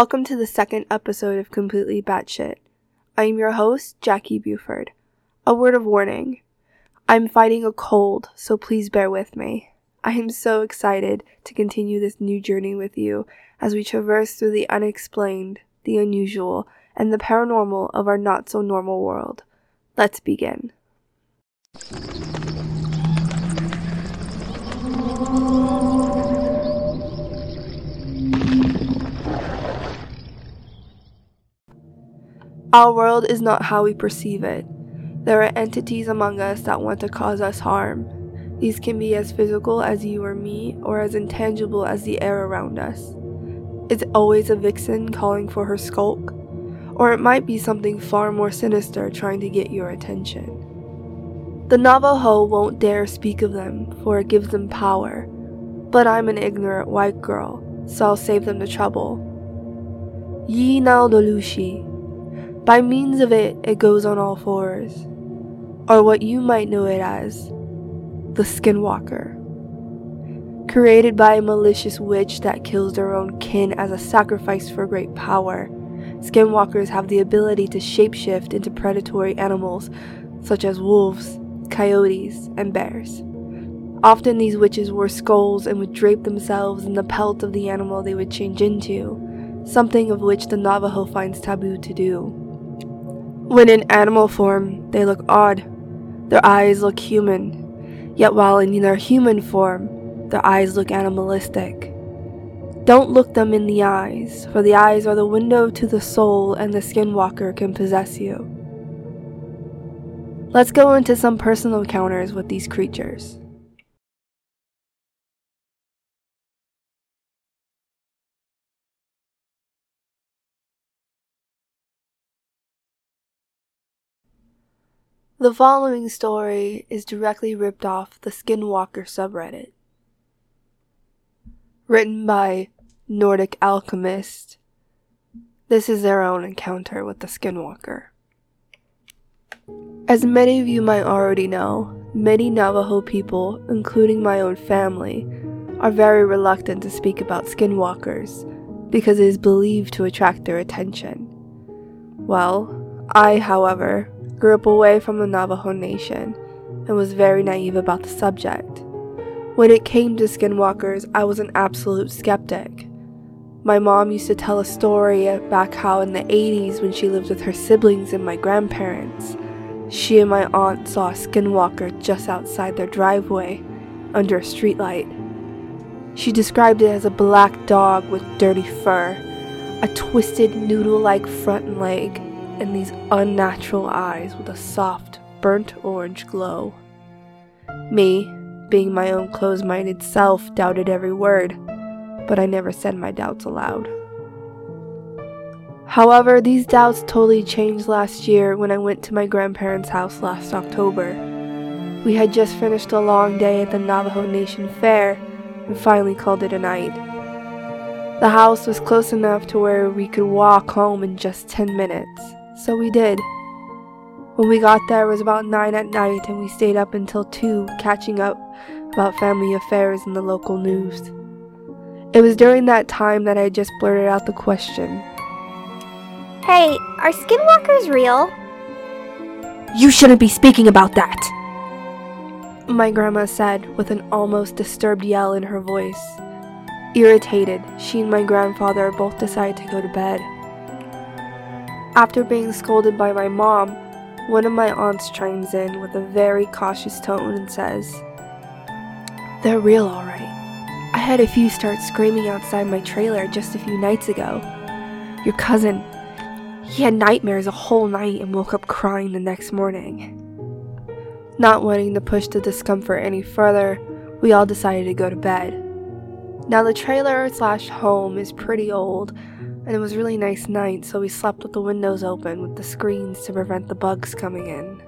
Welcome to the second episode of Completely Batshit. I am your host, Jacky Buford. A word of warning. I'm fighting a cold, so please bear with me. I am so excited to continue this new journey with you as we traverse through the unexplained, the unusual, and the paranormal of our not so normal world. Let's begin. Our world is not how we perceive it. There are entities among us that want to cause us harm. These can be as physical as you or me, or as intangible as the air around us. It's always a vixen calling for her skulk, or it might be something far more sinister trying to get your attention. The Navajo won't dare speak of them, for it gives them power, but I'm an ignorant white girl, so I'll save them the trouble. Yee naaldlooshii, by means of it, it goes on all fours, or what you might know it as the Skinwalker. Created by a malicious witch that kills their own kin as a sacrifice for great power, Skinwalkers have the ability to shapeshift into predatory animals such as wolves, coyotes, and bears. Often these witches wore skulls and would drape themselves in the pelt of the animal they would change into, something of which the Navajo finds taboo to do. When in animal form, they look odd. Their eyes look human, yet while in their human form, their eyes look animalistic. Don't look them in the eyes, for the eyes are the window to the soul and the skinwalker can possess you. Let's go into some personal encounters with these creatures. The following story is directly ripped off the Skinwalker subreddit. Written by Nordic Alchemist. This is their own encounter with the Skinwalker. As many of you might already know, many Navajo people, including my own family, are very reluctant to speak about skinwalkers because it is believed to attract their attention. Well, I, however, grew up away from the Navajo Nation and was very naive about the subject. When it came to skinwalkers, I was an absolute skeptic. My mom used to tell a story back how in the 80s, when she lived with her siblings and my grandparents, she and my aunt saw a skinwalker just outside their driveway under a streetlight. She described it as a black dog with dirty fur, a twisted noodle like front leg, and these unnatural eyes with a soft, burnt orange glow. Me, being my own close minded self, doubted every word, but I never said my doubts aloud. However, these doubts totally changed last year when I went to my grandparents' house last October. We had just finished a long day at the Navajo Nation Fair and finally called it a night. The house was close enough to where we could walk home in just 10 minutes so we did. When we got there, it was about 9 at night, and we stayed up until 2 catching up about family affairs and the local news. It was during that time that I just blurted out the question Hey, are skinwalkers real? You shouldn't be speaking about that! My grandma said with an almost disturbed yell in her voice. Irritated, she and my grandfather both decided to go to bed. After being scolded by my mom, one of my aunts chimes in with a very cautious tone and says, They're real, alright. I had a few start screaming outside my trailer just a few nights ago. Your cousin, he had nightmares a whole night and woke up crying the next morning. Not wanting to push the discomfort any further, we all decided to go to bed. Now, the trailer slash home is pretty old and it was really nice night, so we slept with the windows open with the screens to prevent the bugs coming in.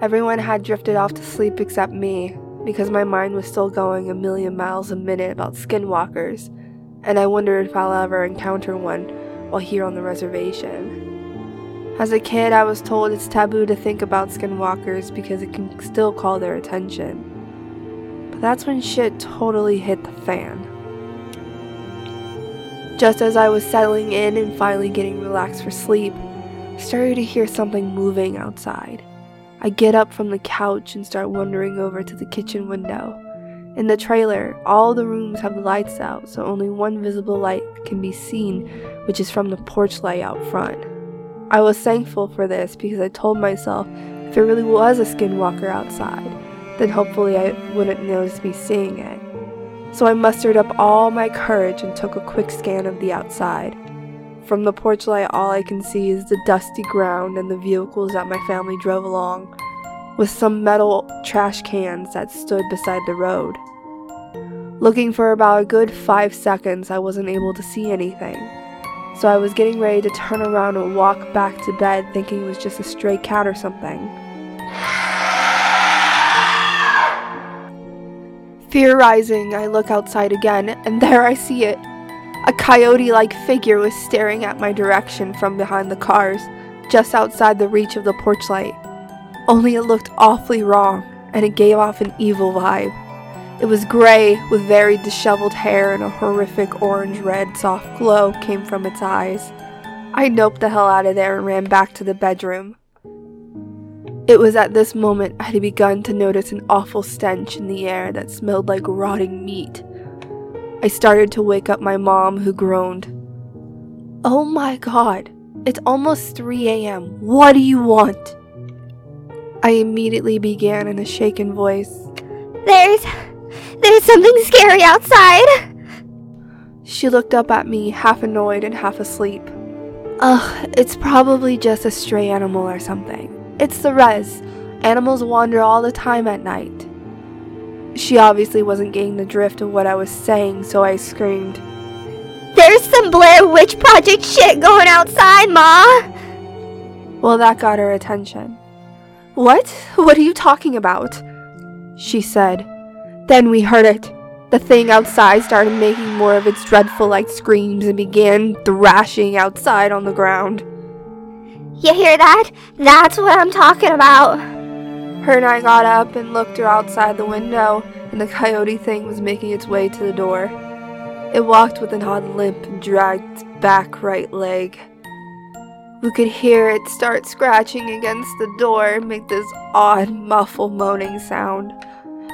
Everyone had drifted off to sleep except me, because my mind was still going a million miles a minute about skinwalkers, and I wondered if I'll ever encounter one while here on the reservation. As a kid, I was told it's taboo to think about skinwalkers because it can still call their attention. But that's when shit totally hit the fan. Just as I was settling in and finally getting relaxed for sleep, I started to hear something moving outside. I get up from the couch and start wandering over to the kitchen window. In the trailer, all the rooms have the lights out, so only one visible light can be seen, which is from the porch light out front. I was thankful for this because I told myself if there really was a skinwalker outside, then hopefully I wouldn't notice me seeing it. So I mustered up all my courage and took a quick scan of the outside. From the porch light, all I can see is the dusty ground and the vehicles that my family drove along, with some metal trash cans that stood beside the road. Looking for about a good five seconds, I wasn't able to see anything. So I was getting ready to turn around and walk back to bed, thinking it was just a stray cat or something. Fear rising, I look outside again, and there I see it. A coyote like figure was staring at my direction from behind the cars, just outside the reach of the porch light. Only it looked awfully wrong, and it gave off an evil vibe. It was gray, with very disheveled hair, and a horrific orange red soft glow came from its eyes. I noped the hell out of there and ran back to the bedroom. It was at this moment I had begun to notice an awful stench in the air that smelled like rotting meat. I started to wake up my mom, who groaned, Oh my god, it's almost 3 a.m. What do you want? I immediately began in a shaken voice. There's. There's something scary outside. She looked up at me, half annoyed and half asleep. Ugh, it's probably just a stray animal or something. It's the res. Animals wander all the time at night. She obviously wasn't getting the drift of what I was saying, so I screamed, There's some Blair Witch Project shit going outside, Ma! Well, that got her attention. What? What are you talking about? She said. Then we heard it. The thing outside started making more of its dreadful like screams and began thrashing outside on the ground. You hear that? That's what I'm talking about. Her and I got up and looked outside the window, and the coyote thing was making its way to the door. It walked with an odd limp and dragged its back right leg. We could hear it start scratching against the door and make this odd, muffled moaning sound.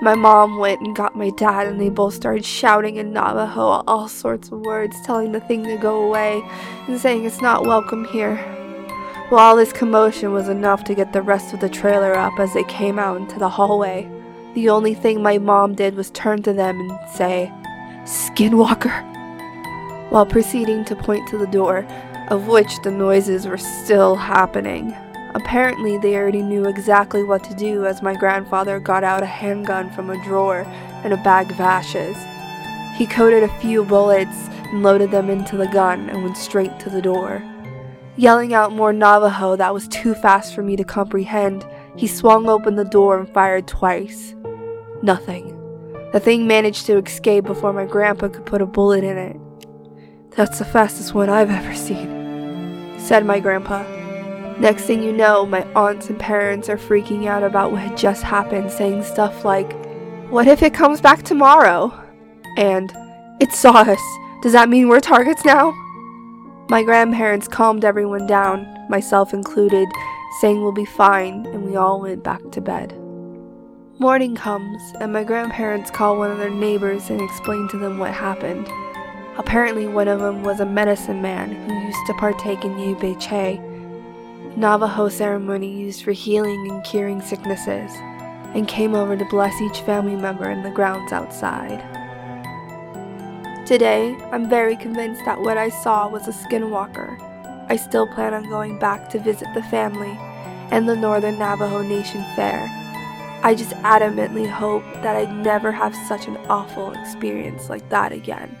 My mom went and got my dad, and they both started shouting in Navajo all sorts of words, telling the thing to go away and saying it's not welcome here. Well, all this commotion was enough to get the rest of the trailer up as they came out into the hallway. The only thing my mom did was turn to them and say, Skinwalker, while proceeding to point to the door, of which the noises were still happening. Apparently, they already knew exactly what to do as my grandfather got out a handgun from a drawer and a bag of ashes. He coated a few bullets and loaded them into the gun and went straight to the door. Yelling out more Navajo that was too fast for me to comprehend, he swung open the door and fired twice. Nothing. The thing managed to escape before my grandpa could put a bullet in it. That's the fastest one I've ever seen, said my grandpa. Next thing you know, my aunts and parents are freaking out about what had just happened, saying stuff like, What if it comes back tomorrow? And, It saw us. Does that mean we're targets now? My grandparents calmed everyone down, myself included, saying we'll be fine, and we all went back to bed. Morning comes, and my grandparents call one of their neighbors and explain to them what happened. Apparently, one of them was a medicine man who used to partake in Yubeche, Navajo ceremony used for healing and curing sicknesses, and came over to bless each family member in the grounds outside. Today, I'm very convinced that what I saw was a skinwalker. I still plan on going back to visit the family and the Northern Navajo Nation Fair. I just adamantly hope that I'd never have such an awful experience like that again.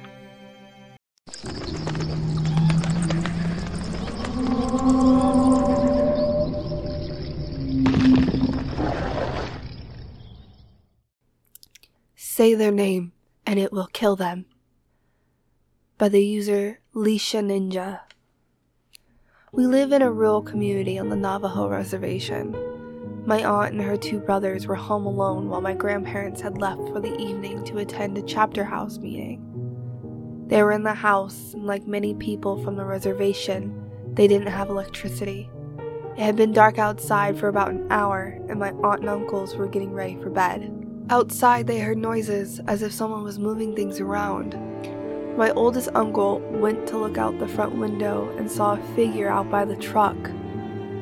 Say their name and it will kill them. By the user Lisha Ninja. We live in a rural community on the Navajo reservation. My aunt and her two brothers were home alone while my grandparents had left for the evening to attend a chapter house meeting. They were in the house, and like many people from the reservation, they didn't have electricity. It had been dark outside for about an hour, and my aunt and uncles were getting ready for bed. Outside, they heard noises as if someone was moving things around. My oldest uncle went to look out the front window and saw a figure out by the truck.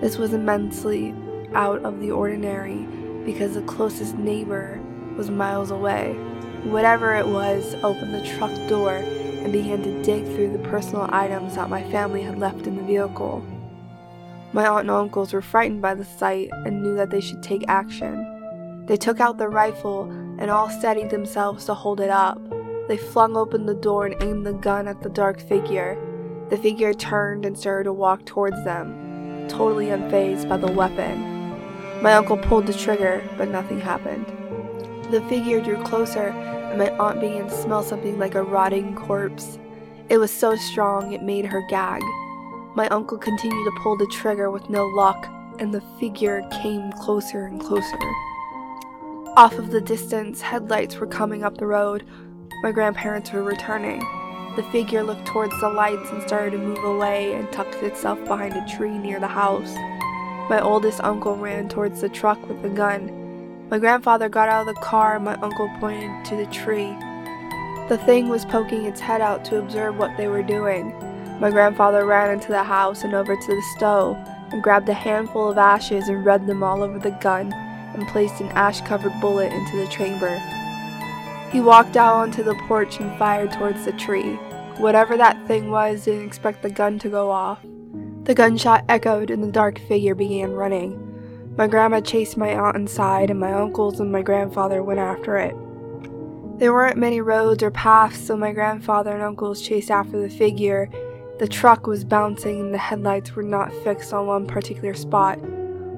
This was immensely out of the ordinary because the closest neighbor was miles away. Whatever it was opened the truck door and began to dig through the personal items that my family had left in the vehicle. My aunt and uncles were frightened by the sight and knew that they should take action. They took out their rifle and all steadied themselves to hold it up. They flung open the door and aimed the gun at the dark figure. The figure turned and started to walk towards them, totally unfazed by the weapon. My uncle pulled the trigger, but nothing happened. The figure drew closer, and my aunt began to smell something like a rotting corpse. It was so strong it made her gag. My uncle continued to pull the trigger with no luck, and the figure came closer and closer. Off of the distance, headlights were coming up the road, my grandparents were returning. The figure looked towards the lights and started to move away and tucked itself behind a tree near the house. My oldest uncle ran towards the truck with the gun. My grandfather got out of the car and my uncle pointed to the tree. The thing was poking its head out to observe what they were doing. My grandfather ran into the house and over to the stove and grabbed a handful of ashes and rubbed them all over the gun and placed an ash covered bullet into the chamber. He walked out onto the porch and fired towards the tree. Whatever that thing was didn't expect the gun to go off. The gunshot echoed and the dark figure began running. My grandma chased my aunt inside, and my uncles and my grandfather went after it. There weren't many roads or paths, so my grandfather and uncles chased after the figure. The truck was bouncing, and the headlights were not fixed on one particular spot.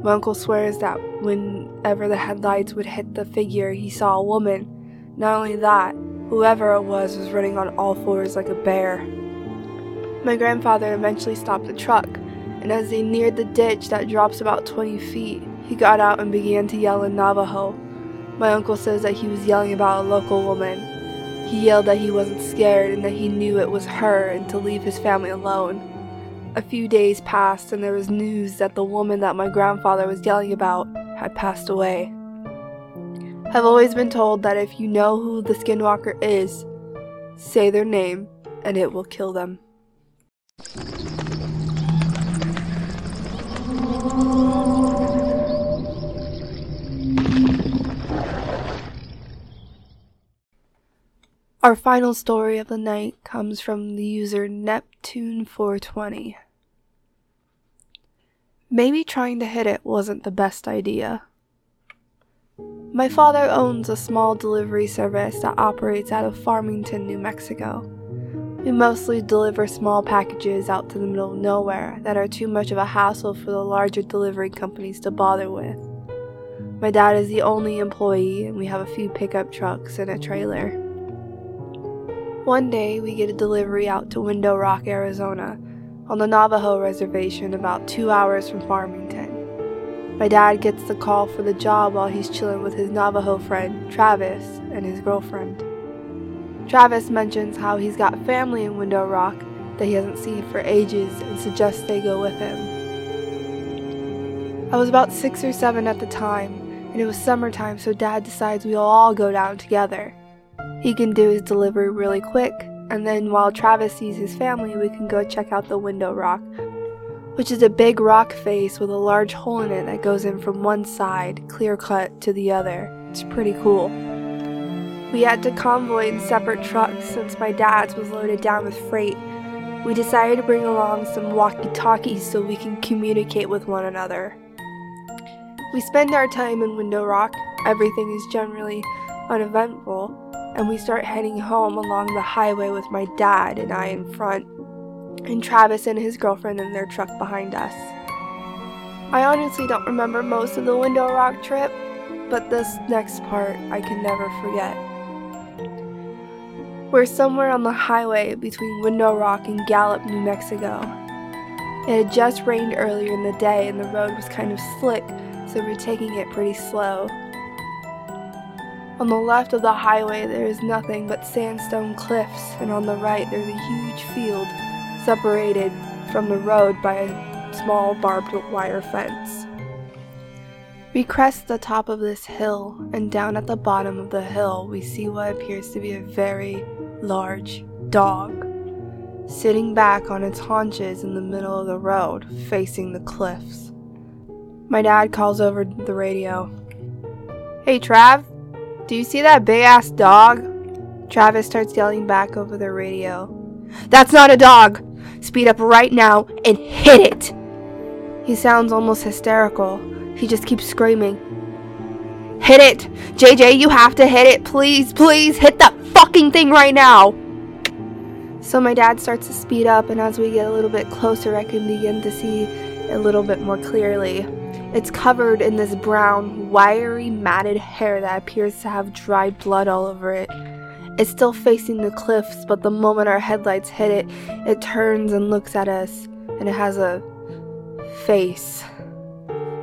My uncle swears that whenever the headlights would hit the figure, he saw a woman not only that, whoever it was was running on all fours like a bear. My grandfather eventually stopped the truck, and as they neared the ditch that drops about 20 feet, he got out and began to yell in Navajo. My uncle says that he was yelling about a local woman. He yelled that he wasn't scared and that he knew it was her and to leave his family alone. A few days passed, and there was news that the woman that my grandfather was yelling about had passed away. I've always been told that if you know who the skinwalker is, say their name and it will kill them. Our final story of the night comes from the user Neptune420. Maybe trying to hit it wasn't the best idea. My father owns a small delivery service that operates out of Farmington, New Mexico. We mostly deliver small packages out to the middle of nowhere that are too much of a hassle for the larger delivery companies to bother with. My dad is the only employee, and we have a few pickup trucks and a trailer. One day, we get a delivery out to Window Rock, Arizona, on the Navajo reservation about two hours from Farmington. My dad gets the call for the job while he's chilling with his Navajo friend, Travis, and his girlfriend. Travis mentions how he's got family in Window Rock that he hasn't seen for ages and suggests they go with him. I was about six or seven at the time, and it was summertime, so Dad decides we'll all go down together. He can do his delivery really quick, and then while Travis sees his family, we can go check out the Window Rock which is a big rock face with a large hole in it that goes in from one side, clear cut, to the other. It's pretty cool. We had to convoy in separate trucks since my dad's was loaded down with freight. We decided to bring along some walkie talkies so we can communicate with one another. We spend our time in Window Rock, everything is generally uneventful, and we start heading home along the highway with my dad and I in front and Travis and his girlfriend in their truck behind us. I honestly don't remember most of the Window Rock trip, but this next part I can never forget. We're somewhere on the highway between Window Rock and Gallup, New Mexico. It had just rained earlier in the day and the road was kind of slick, so we're taking it pretty slow. On the left of the highway, there is nothing but sandstone cliffs, and on the right, there's a huge field separated from the road by a small barbed wire fence. We crest the top of this hill, and down at the bottom of the hill, we see what appears to be a very large dog, sitting back on its haunches in the middle of the road, facing the cliffs. My dad calls over the radio. Hey, Trav, do you see that big ass dog? Travis starts yelling back over the radio. That's not a dog! Speed up right now and hit it! He sounds almost hysterical. He just keeps screaming. Hit it! JJ, you have to hit it! Please, please, hit that fucking thing right now! So my dad starts to speed up, and as we get a little bit closer, I can begin to see a little bit more clearly. It's covered in this brown, wiry, matted hair that appears to have dried blood all over it. It's still facing the cliffs, but the moment our headlights hit it, it turns and looks at us, and it has a face.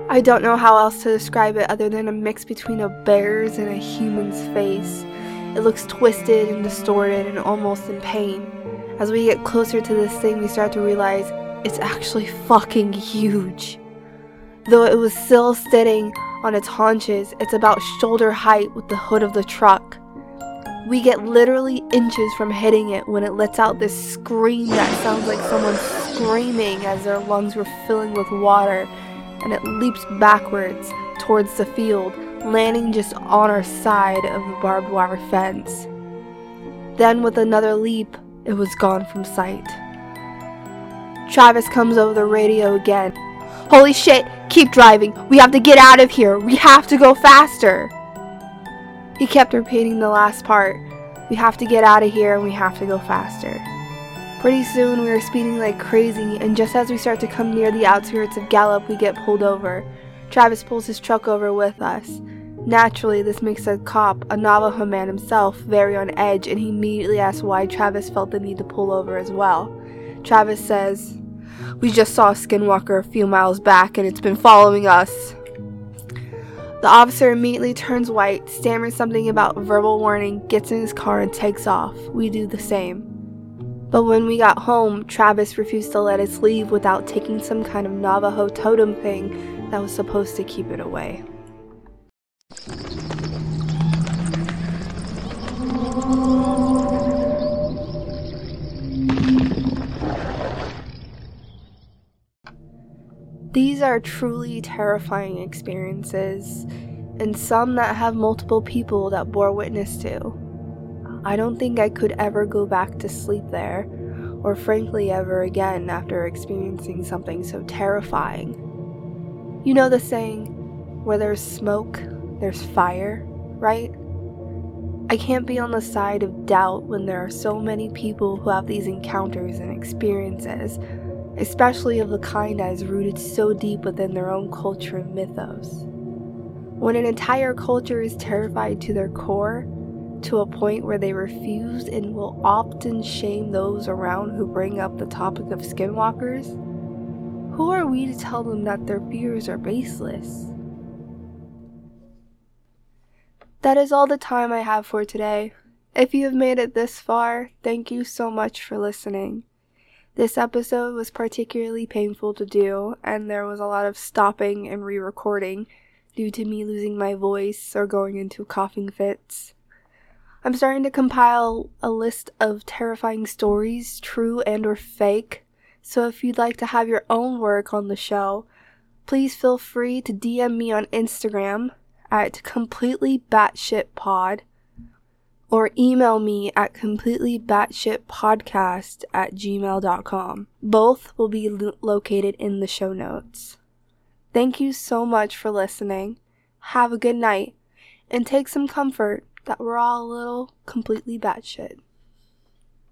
I don't know how else to describe it other than a mix between a bear's and a human's face. It looks twisted and distorted and almost in pain. As we get closer to this thing, we start to realize it's actually fucking huge. Though it was still sitting on its haunches, it's about shoulder height with the hood of the truck. We get literally inches from hitting it when it lets out this scream that sounds like someone screaming as their lungs were filling with water, and it leaps backwards towards the field, landing just on our side of the barbed wire fence. Then, with another leap, it was gone from sight. Travis comes over the radio again. Holy shit, keep driving. We have to get out of here. We have to go faster. He kept repeating the last part. We have to get out of here and we have to go faster. Pretty soon we are speeding like crazy, and just as we start to come near the outskirts of Gallup, we get pulled over. Travis pulls his truck over with us. Naturally, this makes the cop, a Navajo man himself, very on edge, and he immediately asks why Travis felt the need to pull over as well. Travis says, We just saw a skinwalker a few miles back, and it's been following us. The officer immediately turns white, stammers something about verbal warning, gets in his car, and takes off. We do the same. But when we got home, Travis refused to let us leave without taking some kind of Navajo totem thing that was supposed to keep it away. These are truly terrifying experiences, and some that have multiple people that bore witness to. I don't think I could ever go back to sleep there, or frankly ever again after experiencing something so terrifying. You know the saying, where there's smoke, there's fire, right? I can't be on the side of doubt when there are so many people who have these encounters and experiences especially of the kind that is rooted so deep within their own culture and mythos. When an entire culture is terrified to their core, to a point where they refuse and will often shame those around who bring up the topic of skinwalkers, who are we to tell them that their fears are baseless? That is all the time I have for today. If you have made it this far, thank you so much for listening. This episode was particularly painful to do, and there was a lot of stopping and re recording due to me losing my voice or going into coughing fits. I'm starting to compile a list of terrifying stories, true and or fake. So if you'd like to have your own work on the show, please feel free to DM me on Instagram at completely batshit pod or email me at completelybatshitpodcast at gmail.com. Both will be lo- located in the show notes. Thank you so much for listening. Have a good night and take some comfort that we're all a little completely batshit.